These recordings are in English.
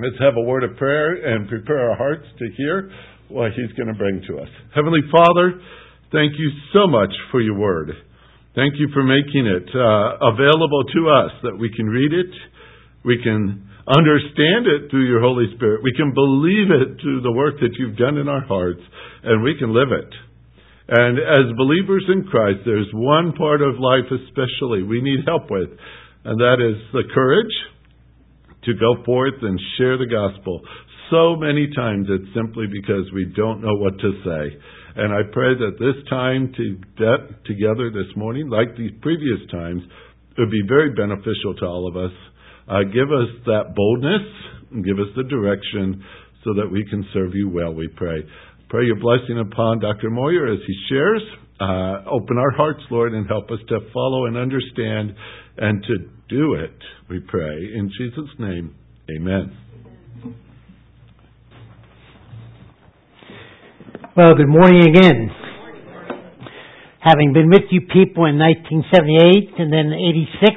Let's have a word of prayer and prepare our hearts to hear what He's going to bring to us. Heavenly Father, thank you so much for your word. Thank you for making it uh, available to us that we can read it, we can understand it through your Holy Spirit, we can believe it through the work that you've done in our hearts, and we can live it. And as believers in Christ, there's one part of life especially we need help with, and that is the courage to go forth and share the gospel. So many times it's simply because we don't know what to say. And I pray that this time to get together this morning, like these previous times, would be very beneficial to all of us. Uh, give us that boldness and give us the direction so that we can serve you well, we pray. Pray your blessing upon Dr. Moyer as he shares. Uh, open our hearts, Lord, and help us to follow and understand and to do it, we pray. In Jesus' name, amen. Well, good morning again. Having been with you people in 1978 and then 86,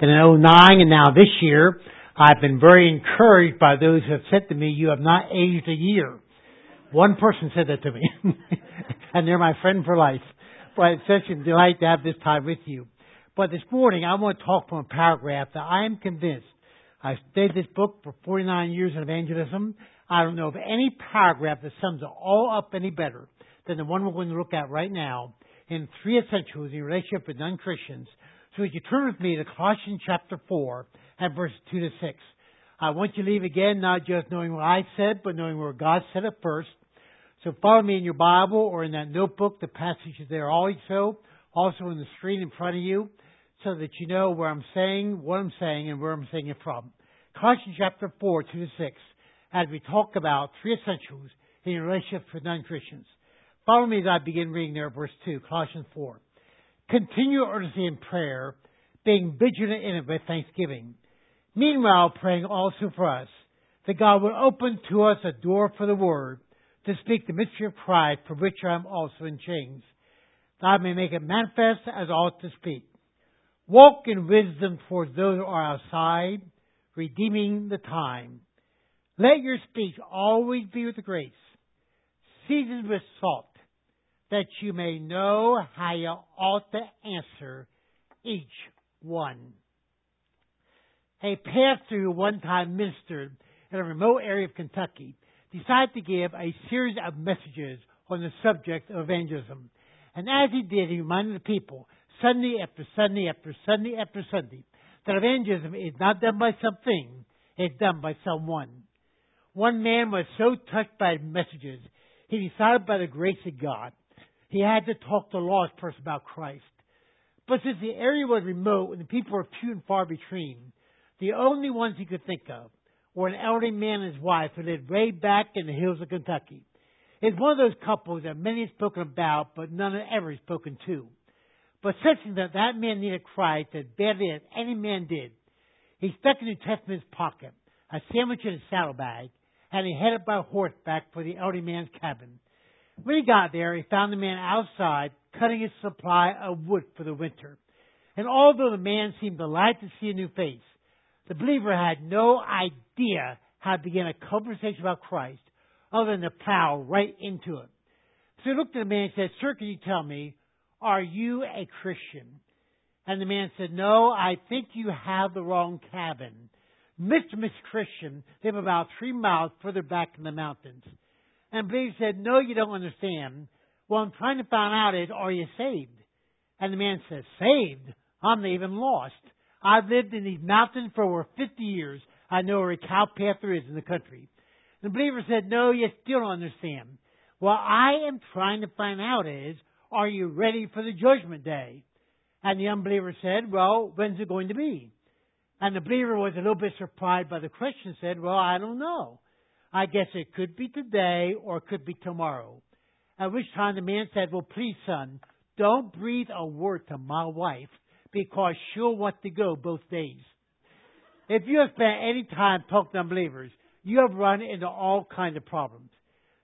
then in 09 and now this year, I've been very encouraged by those who have said to me, you have not aged a year. One person said that to me, and they're my friend for life. But it's such a delight to have this time with you. But this morning, I want to talk from a paragraph that I am convinced. I've studied this book for 49 years in evangelism. I don't know of any paragraph that sums it all up any better than the one we're going to look at right now in three essentials in relationship with non-Christians. So would you turn with me to Colossians chapter 4 and verses 2 to 6. I want you to leave again not just knowing what I said, but knowing where God said it first. So follow me in your Bible or in that notebook. The passage is there also, also in the screen in front of you so that you know where I'm saying, what I'm saying, and where I'm saying it from. Colossians chapter 4, 2 to 6, as we talk about three essentials in your relationship with non-Christians. Follow me as I begin reading there, verse 2, Colossians 4. Continue earnestly in prayer, being vigilant in it with thanksgiving. Meanwhile, praying also for us, that God will open to us a door for the word, to speak the mystery of Christ, for which I am also in chains. God may make it manifest as ought to speak Walk in wisdom towards those who are outside, redeeming the time. Let your speech always be with grace, seasoned with salt, that you may know how you ought to answer each one. A pastor who one time ministered in a remote area of Kentucky decided to give a series of messages on the subject of evangelism. And as he did, he reminded the people Sunday after Sunday after Sunday after Sunday that evangelism is not done by something, it's done by someone. One man was so touched by messages, he decided by the grace of God, he had to talk to lost person about Christ. But since the area was remote and the people were few and far between, the only ones he could think of were an elderly man and his wife who lived way back in the hills of Kentucky. It's one of those couples that many have spoken about, but none have ever spoken to. But sensing that that man needed Christ as badly as any man did, he stuck a New Testament in his pocket, a sandwich in his saddlebag, and he headed by horseback for the elderly man's cabin. When he got there, he found the man outside cutting his supply of wood for the winter. And although the man seemed delighted to see a new face, the believer had no idea how to begin a conversation about Christ other than to plow right into it. So he looked at the man and said, Sir, can you tell me are you a Christian? And the man said, No, I think you have the wrong cabin. Mr. Miss Christian live about three miles further back in the mountains. And Billy said, No, you don't understand. What I'm trying to find out is, are you saved? And the man said, Saved? I'm not even lost. I've lived in these mountains for over 50 years. I know where a cow path there is in the country. The believer said, No, you still don't understand. What I am trying to find out is, are you ready for the judgment day? And the unbeliever said, Well, when's it going to be? And the believer was a little bit surprised by the question, said, Well, I don't know. I guess it could be today or it could be tomorrow. At which time the man said, Well, please, son, don't breathe a word to my wife because she'll want to go both days. If you have spent any time talking to unbelievers, you have run into all kinds of problems.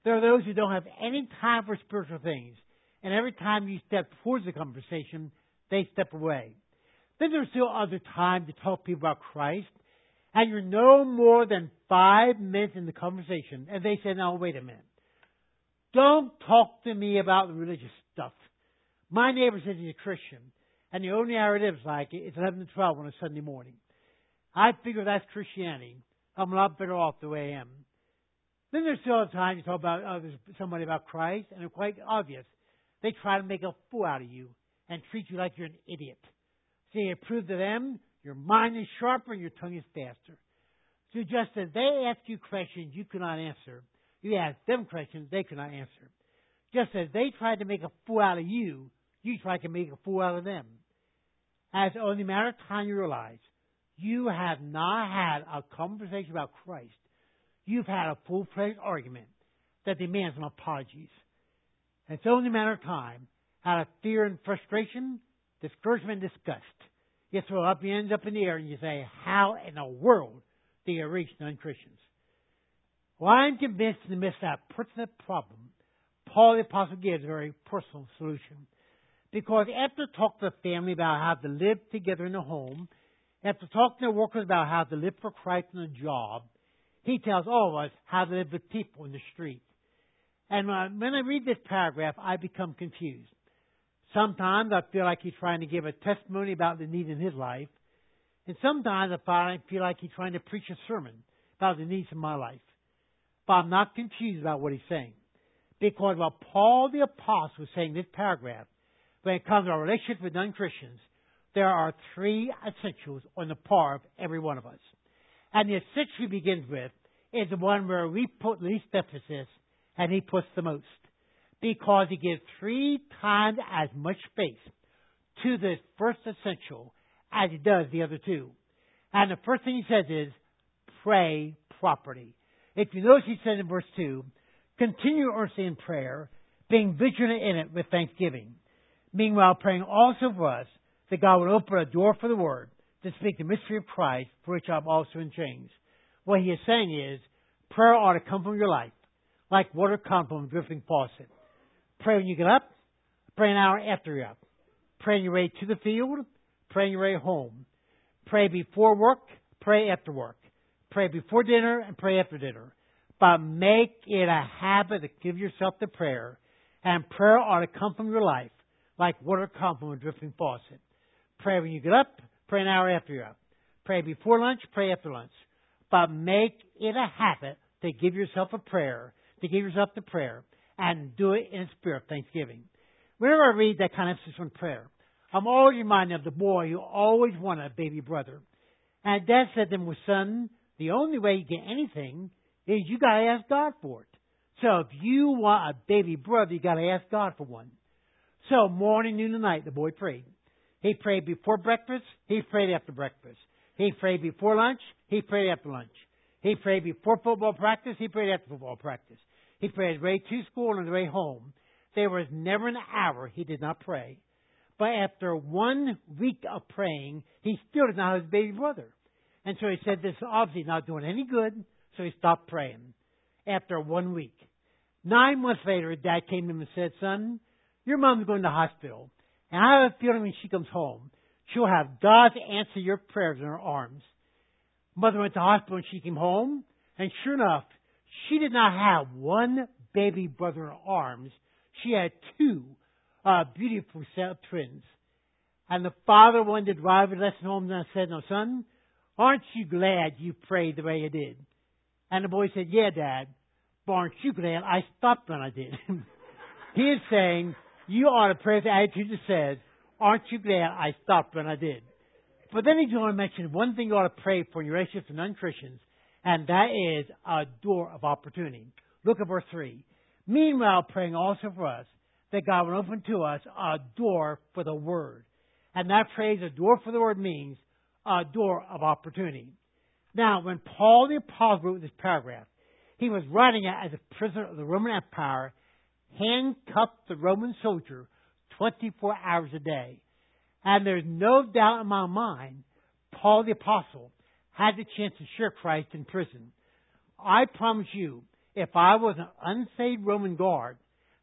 There are those who don't have any time for spiritual things and every time you step towards the conversation, they step away. Then there's still other time to talk to people about Christ, and you're no more than five minutes in the conversation, and they say, now wait a minute. Don't talk to me about the religious stuff. My neighbor says he's a Christian, and the only hour it is like it's 11 to 12 on a Sunday morning. I figure that's Christianity. I'm a lot better off the way I am. Then there's still a time to talk about uh, somebody about Christ, and it's quite obvious. They try to make a fool out of you and treat you like you're an idiot. So you prove to them your mind is sharper and your tongue is faster. So just as they ask you questions you cannot answer, you ask them questions they cannot answer. Just as they tried to make a fool out of you, you try to make a fool out of them. As only a matter of time you realize you have not had a conversation about Christ. You've had a full-fledged argument that demands some apologies. And it's only a matter of time out of fear and frustration, discouragement, and disgust. You throw up, you end up in the air, and you say, How in the world do you reach non Christians? Well, I'm convinced in the midst of that pertinent problem, Paul the Apostle gives a very personal solution. Because after talking to the family about how to live together in the home, after talking to the workers about how to live for Christ in the job, he tells all of us how to live with people in the street. And when I read this paragraph, I become confused. Sometimes I feel like he's trying to give a testimony about the need in his life. And sometimes I feel like he's trying to preach a sermon about the needs in my life. But I'm not confused about what he's saying. Because what Paul the Apostle was saying in this paragraph, when it comes to our relationship with non Christians, there are three essentials on the part of every one of us. And the essential he begins with is the one where we put least emphasis and he puts the most because he gives three times as much space to the first essential as he does the other two. And the first thing he says is, pray properly. If you notice, he says in verse 2, continue earnestly in prayer, being vigilant in it with thanksgiving. Meanwhile, praying also for us that God would open a door for the word to speak the mystery of Christ, for which I'm also in chains. What he is saying is, prayer ought to come from your life, like water a drifting faucet. Pray when you get up. Pray an hour after you're up. Pray on your way to the field. Pray on your way home. Pray before work. Pray after work. Pray before dinner and pray after dinner. But make it a habit to give yourself to prayer. And prayer ought to come from your life like water comes from a drifting faucet. Pray when you get up. Pray an hour after you're up. Pray before lunch. Pray after lunch. But make it a habit to give yourself a prayer, to give yourself to prayer and do it in spirit of thanksgiving. Whenever I read that kind of emphasis on prayer, I'm always reminded of the boy who always wanted a baby brother. And dad said to him, well, son, the only way you get anything is you gotta ask God for it. So if you want a baby brother, you gotta ask God for one. So morning, noon, and night, the boy prayed. He prayed before breakfast. He prayed after breakfast. He prayed before lunch. He prayed after lunch. He prayed before football practice. He prayed after football practice. He prayed way to school and on way home. There was never an hour he did not pray. But after one week of praying, he still did not have his baby brother. And so he said, this is obviously not doing any good, so he stopped praying. After one week. Nine months later, dad came to him and said, son, your mom's going to the hospital. And I have a feeling when she comes home, she'll have God answer your prayers in her arms. Mother went to the hospital and she came home, and sure enough, she did not have one baby brother in arms. She had two uh, beautiful twins. And the father wanted to drive the lesson home and I said, No, son, aren't you glad you prayed the way you did? And the boy said, Yeah, Dad, but aren't you glad I stopped when I did? he is saying, You ought to pray with the attitude that says, Aren't you glad I stopped when I did? But then he's going to mention one thing you ought to pray for in your relationship to non Christians, and that is a door of opportunity. Look at verse 3. Meanwhile, praying also for us that God would open to us a door for the Word. And that phrase, a door for the Word, means a door of opportunity. Now, when Paul the Apostle wrote this paragraph, he was writing it as a prisoner of the Roman Empire, handcuffed the Roman soldier 24 hours a day. And there's no doubt in my mind, Paul the Apostle had the chance to share Christ in prison. I promise you, if I was an unsaved Roman guard,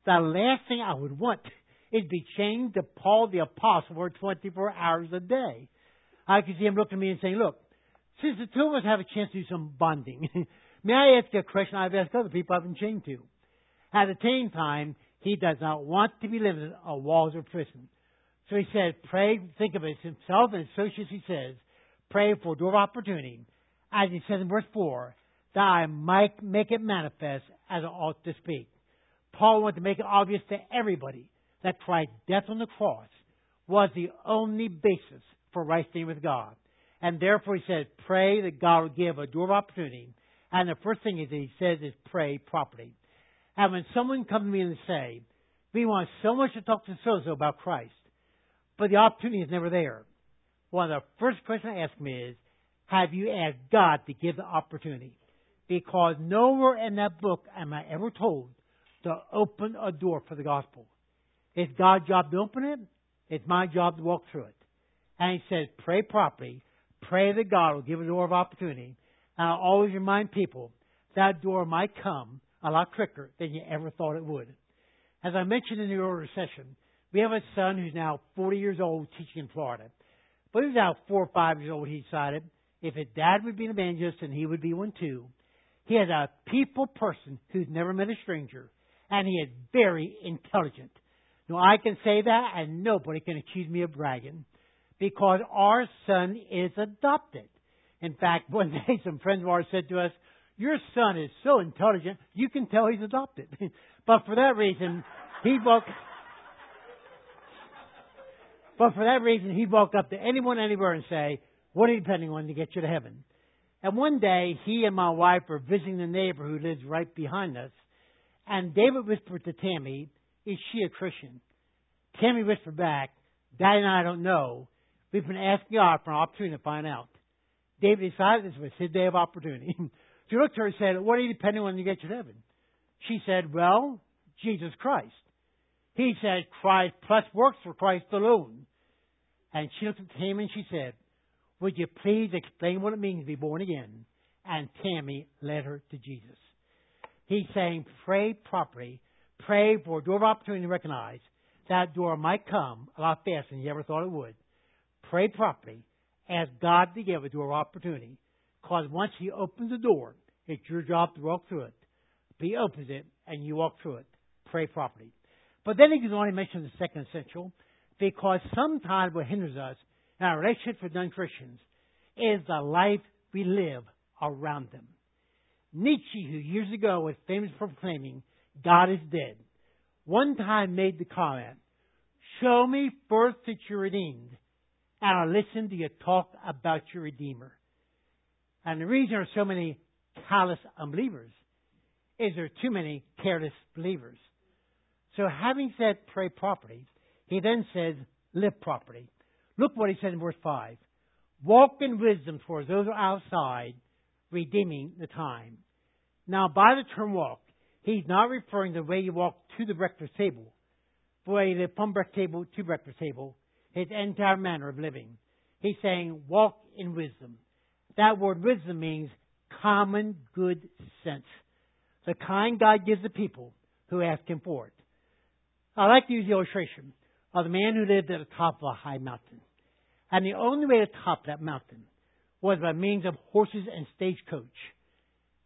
the last thing I would want is be chained to Paul the Apostle for 24 hours a day. I could see him looking at me and saying, look, Since the two of us have a chance to do some bonding, may I ask you a question I've asked other people I've been chained to? At the same time, he does not want to be limited on walls of prison. So he said, pray, think of it himself and associates, he says, pray for a door of opportunity. As he says in verse 4, that I might make it manifest as I ought to speak. Paul wanted to make it obvious to everybody that Christ's death on the cross was the only basis for right standing with God. And therefore he said, pray that God will give a door of opportunity. And the first thing that he says is pray properly. And when someone comes to me and say, we want so much to talk to so about Christ, but the opportunity is never there. One of the first questions I ask me is, have you asked God to give the opportunity? Because nowhere in that book am I ever told to open a door for the gospel. It's God's job to open it. It's my job to walk through it. And he says, pray properly. Pray that God will give a door of opportunity. And I'll always remind people that door might come a lot quicker than you ever thought it would. As I mentioned in the earlier session, we have a son who's now 40 years old teaching in Florida. But he was now four or five years old, he decided if his dad would be an evangelist and he would be one too. He is a people person who's never met a stranger, and he is very intelligent. Now, I can say that, and nobody can accuse me of bragging, because our son is adopted. In fact, one day some friends of ours said to us, your son is so intelligent, you can tell he's adopted. but for that reason, he woke. But for that reason, he walked up to anyone anywhere and say, "What are you depending on to get you to heaven?" And one day, he and my wife were visiting the neighbor who lives right behind us, and David whispered to Tammy, "Is she a Christian?" Tammy whispered back, "Daddy and I don't know. We've been asking God for an opportunity to find out." David decided this was his day of opportunity. She looked at her and said, What are you depending on to get you to heaven? She said, Well, Jesus Christ. He said, Christ plus works for Christ alone. And she looked at him and she said, Would you please explain what it means to be born again? And Tammy led her to Jesus. He's saying, Pray properly. Pray for a door of opportunity to recognize that door might come a lot faster than you ever thought it would. Pray properly. Ask God to give a door of opportunity. Because once He opens the door, it's your job to walk through it. He opens it, and you walk through it. Pray properly. But then he goes on and mentions the second essential, because sometimes what hinders us in our relationship with non-Christians is the life we live around them. Nietzsche, who years ago was famous for proclaiming, God is dead, one time made the comment, Show me first that you're redeemed, and I'll listen to you talk about your Redeemer. And the reason there are so many callous unbelievers is there are too many careless believers. So having said pray properly, he then says live properly. Look what he said in verse 5. Walk in wisdom towards those who are outside, redeeming the time. Now, by the term walk, he's not referring to the way you walk to the breakfast table, the way you live from breakfast table to breakfast table, his entire manner of living. He's saying walk in wisdom. That word wisdom means common good sense. The kind God gives the people who ask Him for it. I like to use the illustration of the man who lived at the top of a high mountain. And the only way to top that mountain was by means of horses and stagecoach.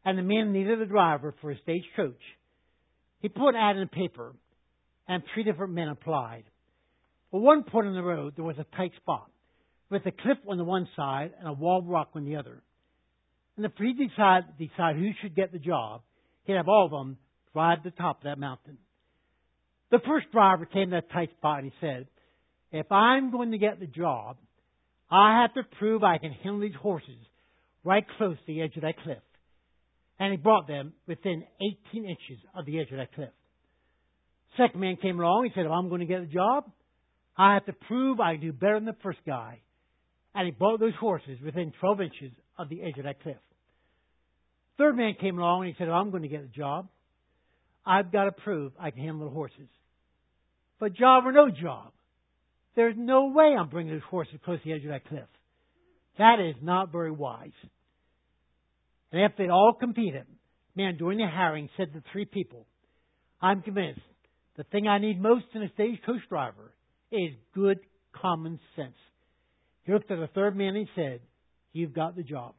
And the man needed a driver for a stagecoach. He put an ad in the paper, and three different men applied. At one point on the road, there was a tight spot with a cliff on the one side and a wall of rock on the other. And if he decided decide who should get the job, he'd have all of them ride the top of that mountain. The first driver came to that tight spot and he said, if I'm going to get the job, I have to prove I can handle these horses right close to the edge of that cliff. And he brought them within 18 inches of the edge of that cliff. Second man came along. He said, if I'm going to get the job, I have to prove I can do better than the first guy. And he brought those horses within 12 inches of the edge of that cliff. Third man came along and he said, If I'm going to get the job. I've got to prove I can handle the horses. But job or no job, there's no way I'm bringing those horses close to the edge of that cliff. That is not very wise. And after they all competed, man, during the hiring said to three people, I'm convinced the thing I need most in a stagecoach driver is good common sense. He looked at the third man and he said, You've got the job.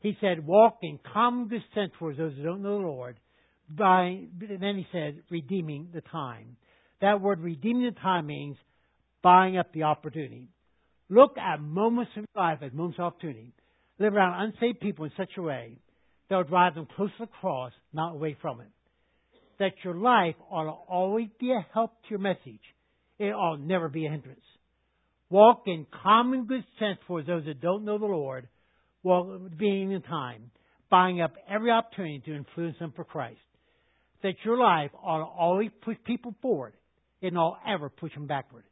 He said, walk in common good sense towards those who don't know the Lord. By, then he said, redeeming the time. That word redeeming the time means buying up the opportunity. Look at moments of life as moments of opportunity. Live around unsaved people in such a way that will drive them close to the cross, not away from it. That your life ought to always be a help to your message. It ought never be a hindrance. Walk in common good sense for those that don't know the Lord, while being in time, buying up every opportunity to influence them for Christ. That your life ought to always push people forward and not ever push them backward.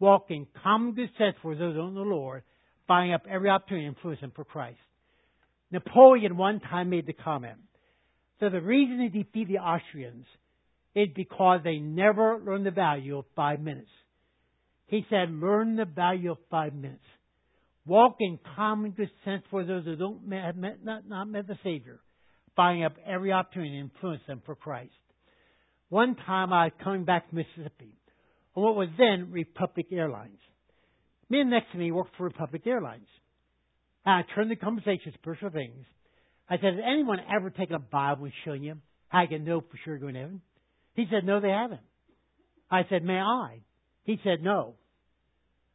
Walk in common good sense for those that don't know the Lord, buying up every opportunity to influence them for Christ. Napoleon one time made the comment. So the reason he defeated the Austrians is because they never learned the value of five minutes. He said, learn the value of five minutes. Walk in common good sense for those who don't have met, not, not met the Savior, buying up every opportunity to influence them for Christ. One time I was coming back to Mississippi on what was then Republic Airlines. Men next to me worked for Republic Airlines. And I turned the conversation to spiritual things. I said, Has anyone ever taken a Bible and shown you how you can know for sure you're going to heaven? He said, No, they haven't. I said, May I? He said, No.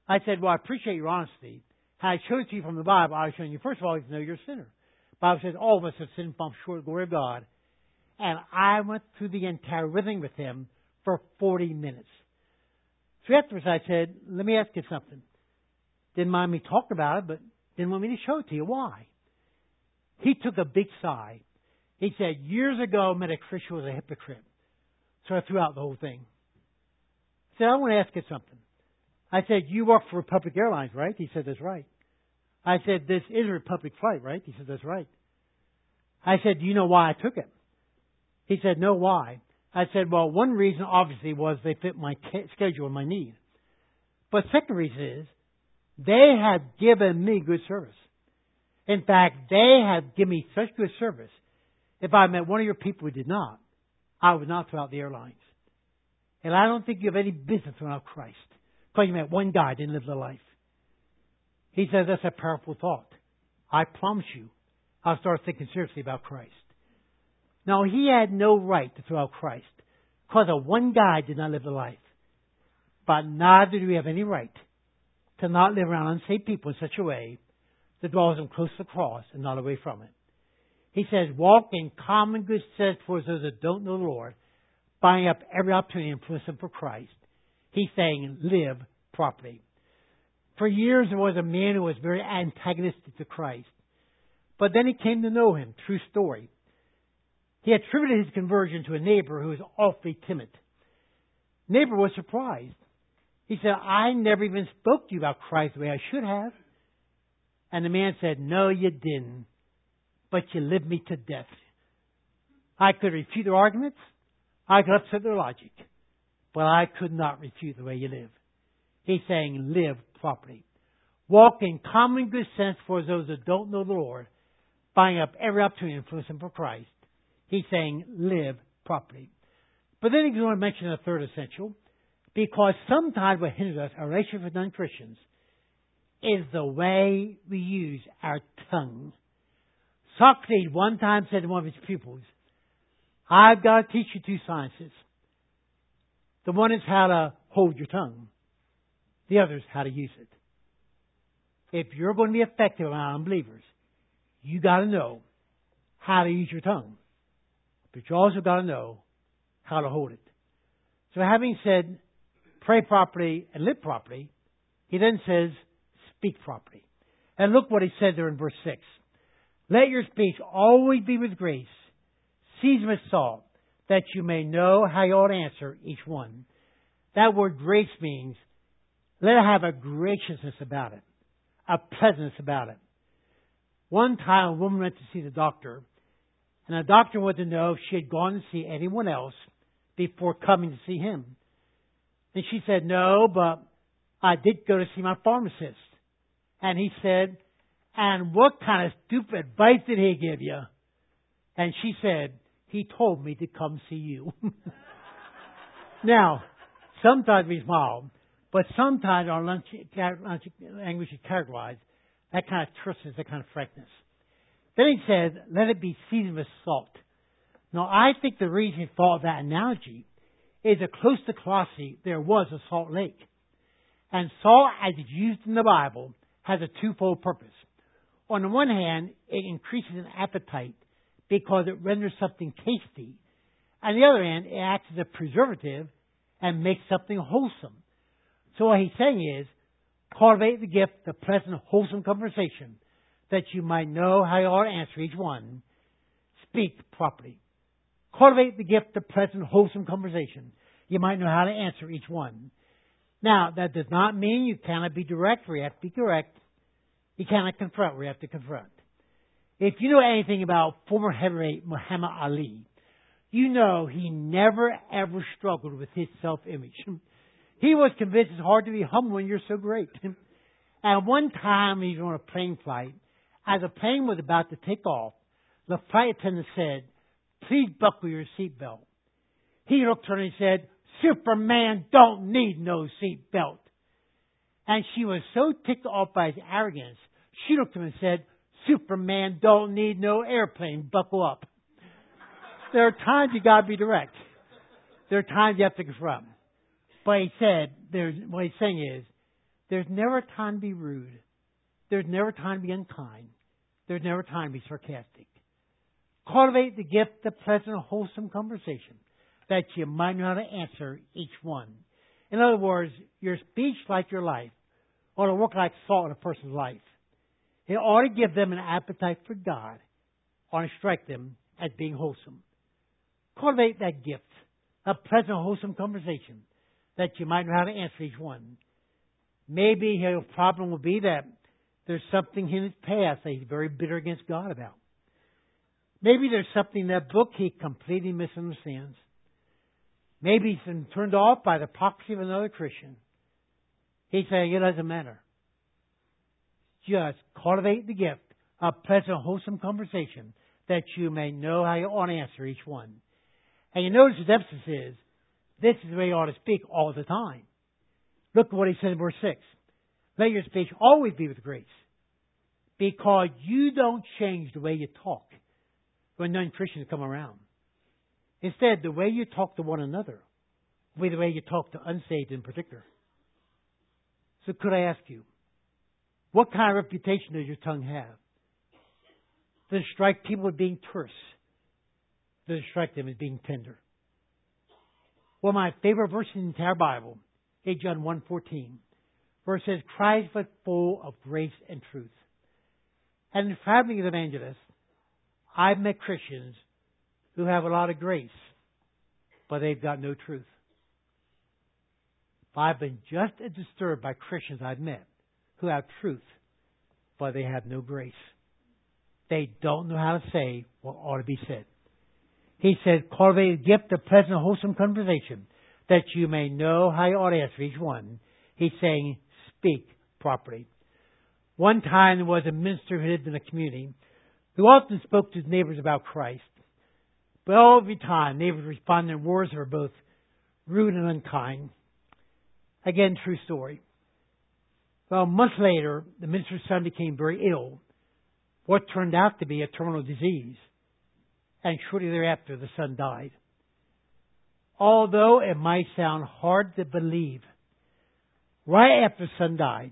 I said, Well, I appreciate your honesty. Had I showed it to you from the Bible, I was showing you, first of all, you know you're a sinner. Bible says all of us have sinned from short of the glory of God. And I went through the entire thing with him for 40 minutes. So afterwards I said, Let me ask you something. Didn't mind me talking about it, but didn't want me to show it to you. Why? He took a big sigh. He said, Years ago, I met a Christian was a hypocrite. So I threw out the whole thing. I said, I want to ask you something. I said, You work for Republic Airlines, right? He said, That's right. I said, This is a Republic flight, right? He said, That's right. I said, Do you know why I took it? He said, No, why? I said, Well, one reason obviously was they fit my schedule and my need. But second reason is they have given me good service. In fact, they have given me such good service. If I met one of your people who did not, I would not throw out the airlines. And I don't think you have any business without Christ. Because you met one guy didn't live the life. He says that's a powerful thought. I promise you, I'll start thinking seriously about Christ. Now, he had no right to throw out Christ because one guy did not live the life. But neither do we have any right to not live around unsaved people in such a way that draws them close to the cross and not away from it. He says, walk in common good sense towards those that don't know the Lord, buying up every opportunity to influence them for Christ. He's saying, live properly. For years there was a man who was very antagonistic to Christ. But then he came to know him. True story. He attributed his conversion to a neighbor who was awfully timid. Neighbor was surprised. He said, I never even spoke to you about Christ the way I should have. And the man said, No, you didn't. But you lived me to death. I could refute their arguments. I could upset their logic. But I could not refute the way you live. He's saying, live properly. Walk in common good sense for those that don't know the Lord, buying up every opportunity to influence them for Christ. He's saying, live properly. But then he's going to mention a third essential, because sometimes what hinders us, our relationship with non Christians, is the way we use our tongue. Socrates one time said to one of his pupils, I've got to teach you two sciences. The one is how to hold your tongue. The other is how to use it. If you're going to be effective among unbelievers, you got to know how to use your tongue. But you also got to know how to hold it. So having said pray properly and live properly, he then says speak properly. And look what he said there in verse 6. Let your speech always be with grace, seasoned with salt, that you may know how you ought to answer each one. That word grace means let it have a graciousness about it, a pleasantness about it. One time a woman went to see the doctor, and the doctor wanted to know if she had gone to see anyone else before coming to see him. And she said, No, but I did go to see my pharmacist. And he said, And what kind of stupid advice did he give you? And she said, He told me to come see you. now, sometimes we smile, but sometimes our lunch, language is characterized that kind of terseness, that kind of frankness. Then he says, let it be seasoned with salt. Now, I think the reason of that analogy is that close to Colossae there was a salt lake. And salt, as it's used in the Bible, has a twofold purpose. On the one hand, it increases an appetite because it renders something tasty. On the other hand, it acts as a preservative and makes something wholesome. So what he's saying is, cultivate the gift of pleasant, wholesome conversation, that you might know how you ought to answer each one. Speak properly. Cultivate the gift of pleasant, wholesome conversation. You might know how to answer each one. Now, that does not mean you cannot be direct We have to be correct. You cannot confront you have to confront. If you know anything about former heavyweight Muhammad Ali, you know he never ever struggled with his self image. He was convinced it's hard to be humble when you're so great. At one time, he was on a plane flight. As the plane was about to take off, the flight attendant said, Please buckle your seatbelt. He looked at her and said, Superman don't need no seatbelt. And she was so ticked off by his arrogance, she looked at him and said, Superman don't need no airplane. Buckle up. There are times you gotta be direct. There are times you have to confront. But he said, there's, what he's saying is, there's never a time to be rude. There's never a time to be unkind. There's never a time to be sarcastic. Cultivate the gift of pleasant, wholesome conversation that you might know how to answer each one. In other words, your speech, like your life, ought to work like salt in a person's life. It ought to give them an appetite for God, ought to strike them as being wholesome. Cultivate that gift, a pleasant, wholesome conversation that you might know how to answer each one. Maybe his problem will be that there's something in his past that he's very bitter against God about. Maybe there's something in that book he completely misunderstands. Maybe he's been turned off by the proxy of another Christian. He's saying it doesn't matter. Just cultivate the gift of pleasant, wholesome conversation that you may know how you ought to answer each one. And you notice his emphasis is this is the way you ought to speak all the time. Look at what he said in verse 6. Let your speech always be with grace, because you don't change the way you talk when non Christians come around. Instead, the way you talk to one another will be the way you talk to unsaved in particular. So, could I ask you, what kind of reputation does your tongue have? Does it strike people as being terse? Does it strike them as being tender? Of my favorite verse in the entire Bible is John 1.14, where it says, Christ was full of grace and truth. And in traveling as evangelist, I've met Christians who have a lot of grace, but they've got no truth. I've been just as disturbed by Christians I've met who have truth, but they have no grace. They don't know how to say what ought to be said. He said, cultivate a gift of pleasant, wholesome conversation, that you may know how you ought to answer each one. He's saying, speak properly. One time there was a minister who lived in a community who often spoke to his neighbors about Christ. But every time, neighbors responded in words that were both rude and unkind. Again, true story. Well, a month later, the minister's son became very ill. What turned out to be a terminal disease and shortly thereafter the son died. Although it might sound hard to believe, right after the son died,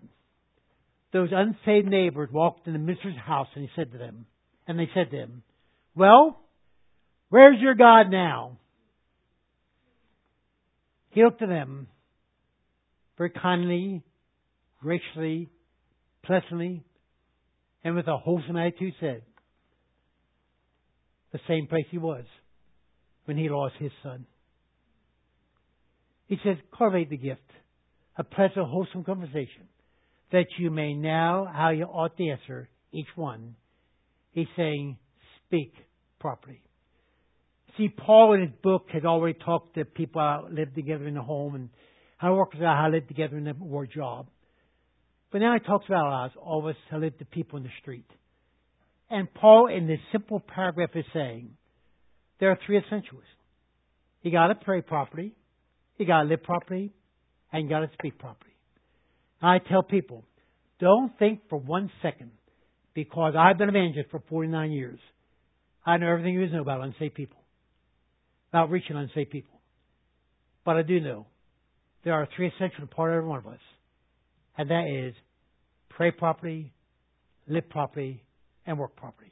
those unsaved neighbors walked in the minister's house and he said to them, and they said to him, Well, where's your God now? He looked at them very kindly, graciously, pleasantly, and with a wholesome attitude said, the same place he was when he lost his son. He says, cultivate the gift, a pleasant, wholesome conversation, that you may know how you ought to answer each one. He's saying, speak properly. See, Paul in his book had already talked to people who lived together in the home and how works out how to live together in the war job. But now he talks about us, all of us who live to people in the street. And Paul, in this simple paragraph, is saying there are three essentials. You got to pray properly, you got to live properly, and you got to speak properly. I tell people, don't think for one second because I've been a evangelist for 49 years. I know everything there is to know about unsaved people, about reaching unsaved people. But I do know there are three essential part of every one of us, and that is pray properly, live properly, and work properly.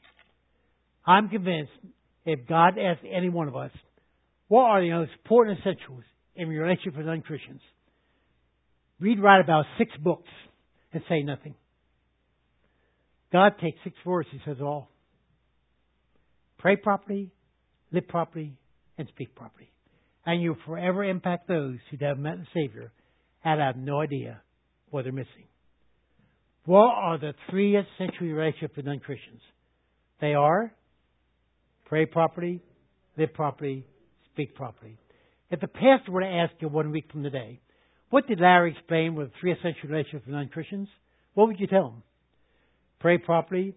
I'm convinced if God asked any one of us, what are the most important essentials in your relationship with non-Christians? We'd write about six books and say nothing. God takes six words, He says all. Pray properly, live properly, and speak properly. And you'll forever impact those who have met the Savior and have no idea what they're missing. What are the three essential relationships with non Christians? They are pray properly, live properly, speak properly. If the pastor were to ask you one week from today, what did Larry explain were the three essential relationships with non Christians? What would you tell him? Pray properly,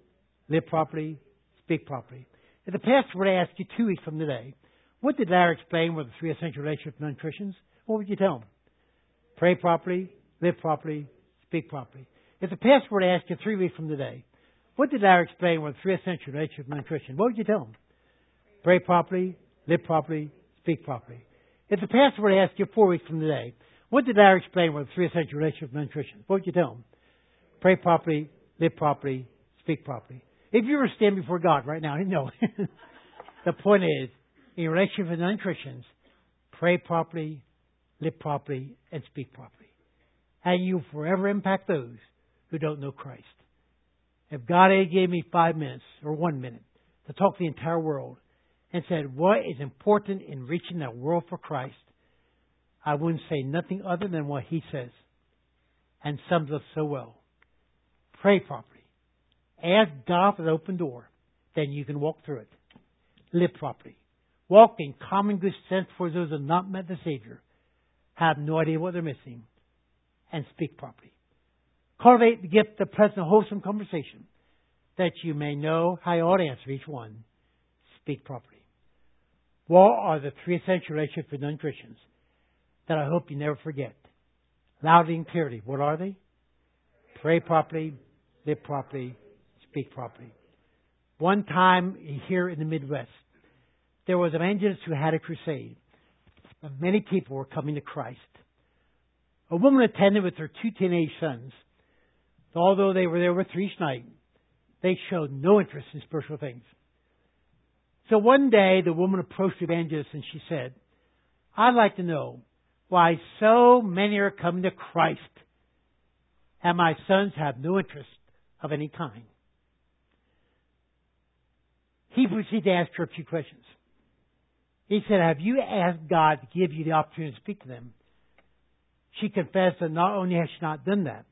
live properly, speak properly. If the pastor were to ask you two weeks from today, what did Larry explain were the three essential relationships with non Christians? What would you tell him? Pray properly, live properly, speak properly. If the pastor were to ask you three weeks from today, what did I explain were the three essential relationships with non Christians? What would you tell him? Pray properly, live properly, speak properly. If the pastor were to ask you four weeks from today, what did I explain were the three essential relationships with non Christians? What would you tell him? Pray properly, live properly, speak properly. If you were to stand before God right now, no. the point is, in relationship with non-Christians, pray properly, live properly, and speak properly. And you forever impact those who don't know Christ. If God had gave me five minutes or one minute to talk to the entire world and said, what is important in reaching that world for Christ, I wouldn't say nothing other than what he says and sums up so well. Pray properly. Ask God for the open door. Then you can walk through it. Live properly. Walk in common good sense for those who have not met the Savior, have no idea what they're missing, and speak properly. Cultivate the gift of pleasant, wholesome conversation, that you may know how you ought to answer each one. Speak properly. What are the three essential relationships with non-Christians that I hope you never forget? Loudly and clearly, what are they? Pray properly, live properly, speak properly. One time here in the Midwest, there was an evangelist who had a crusade. Many people were coming to Christ. A woman attended with her two teenage sons. Although they were there with her each night, they showed no interest in spiritual things. So one day the woman approached the evangelist and she said, I'd like to know why so many are coming to Christ and my sons have no interest of any kind. He proceeded to ask her a few questions. He said, Have you asked God to give you the opportunity to speak to them? She confessed that not only has she not done that,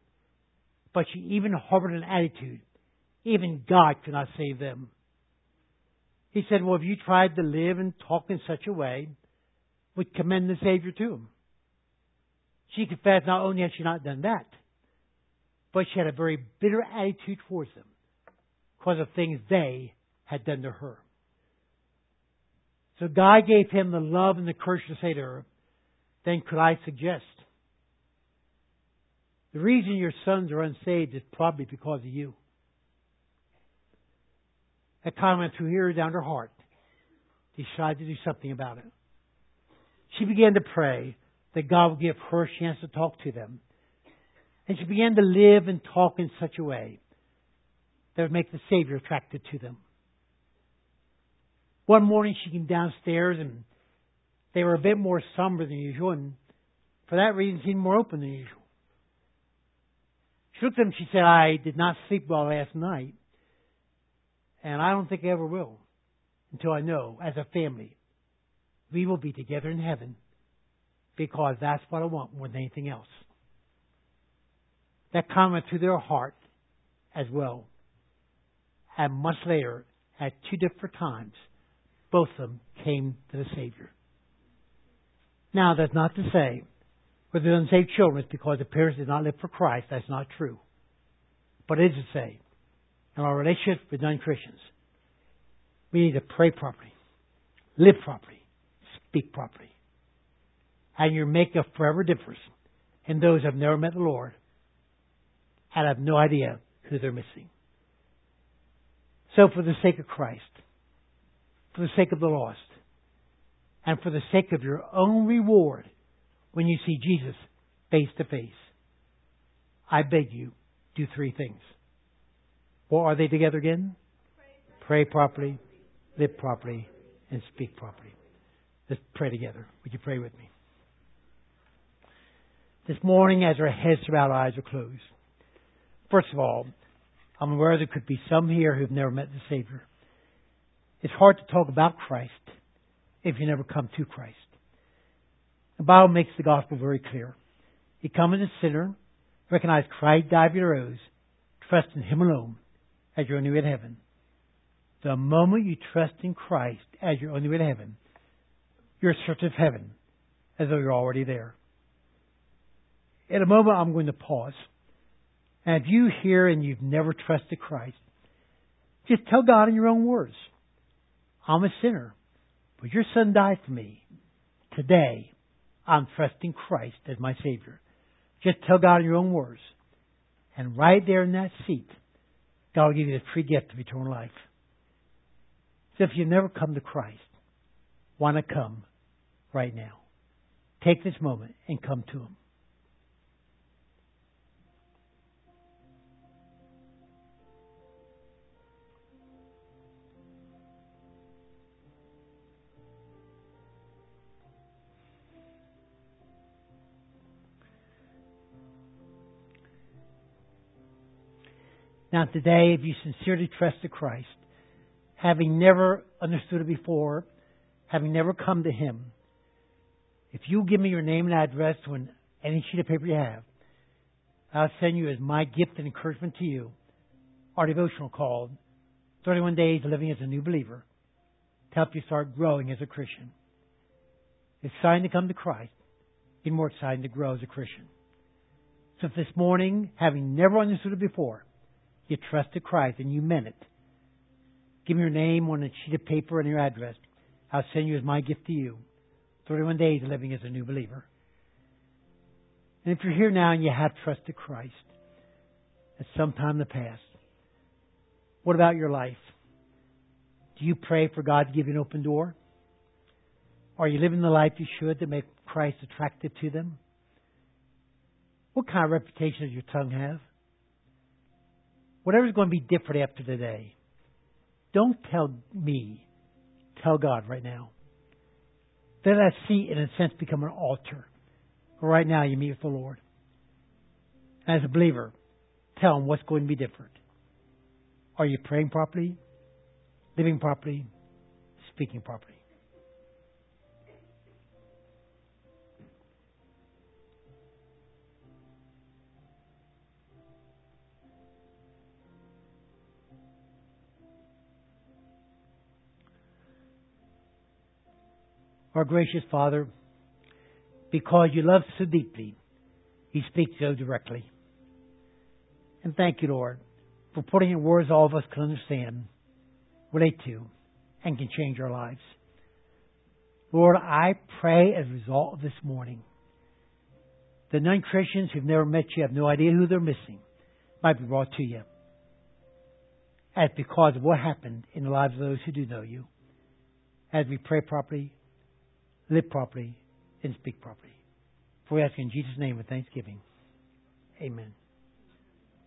but she even harbored an attitude. Even God could not save them. He said, Well, have you tried to live and talk in such a way would commend the Savior to him? She confessed not only had she not done that, but she had a very bitter attitude towards them because of things they had done to her. So God gave him the love and the courage to say to her, then could I suggest the reason your sons are unsaved is probably because of you. That comment through her down her heart. Decided to do something about it. She began to pray that God would give her a chance to talk to them. And she began to live and talk in such a way that would make the Savior attracted to them. One morning she came downstairs and they were a bit more somber than usual, and for that reason seemed more open than usual. At them she said, I did not sleep well last night, and I don't think I ever will until I know, as a family, we will be together in heaven because that's what I want more than anything else. That comment to their heart as well. And months later, at two different times, both of them came to the Savior. Now, that's not to say with the unsaved children it's because the parents did not live for Christ. That's not true. But it is to say, in our relationship with non Christians, we need to pray properly, live properly, speak properly. And you make a forever difference in those who have never met the Lord and have no idea who they're missing. So, for the sake of Christ, for the sake of the lost, and for the sake of your own reward when you see Jesus face to face, I beg you, do three things. What are they together again? Pray properly, live properly, and speak properly. Let's pray together. Would you pray with me? This morning, as our heads and our eyes are closed, first of all, I'm aware there could be some here who've never met the Savior. It's hard to talk about Christ if you never come to Christ. The Bible makes the gospel very clear. You come as a sinner, recognize Christ died for your rose, trust in Him alone as your only way to heaven. The moment you trust in Christ as your only way to heaven, you're certain of heaven as though you're already there. In a moment, I'm going to pause. And if you hear and you've never trusted Christ, just tell God in your own words, I'm a sinner, but your son died for me. Today, I'm trusting Christ as my Savior. Just tell God in your own words. And right there in that seat, God will give you the free gift of eternal life. So if you've never come to Christ, want to come right now. Take this moment and come to Him. Now, today, if you sincerely trust trusted Christ, having never understood it before, having never come to Him, if you give me your name and address on any sheet of paper you have, I'll send you as my gift and encouragement to you our devotional called 31 Days Living as a New Believer to help you start growing as a Christian. It's exciting to come to Christ, even more exciting to grow as a Christian. So this morning, having never understood it before, you trusted Christ and you meant it, give me your name on a sheet of paper and your address. I'll send you as my gift to you. 31 days of living as a new believer. And if you're here now and you have trusted Christ at some time in the past, what about your life? Do you pray for God to give you an open door? Are you living the life you should to make Christ attractive to them? What kind of reputation does your tongue have? Whatever's going to be different after today, don't tell me. Tell God right now. Let that seat, in a sense, become an altar. Right now, you meet with the Lord. As a believer, tell Him what's going to be different. Are you praying properly, living properly, speaking properly? Our gracious Father, because you love so deeply, He speaks so directly. And thank you, Lord, for putting in words all of us can understand, relate to, and can change our lives. Lord, I pray as a result of this morning, the non Christians who've never met you have no idea who they're missing might be brought to you. As because of what happened in the lives of those who do know you. As we pray properly, live properly, and speak properly. For we ask in Jesus' name with thanksgiving. Amen.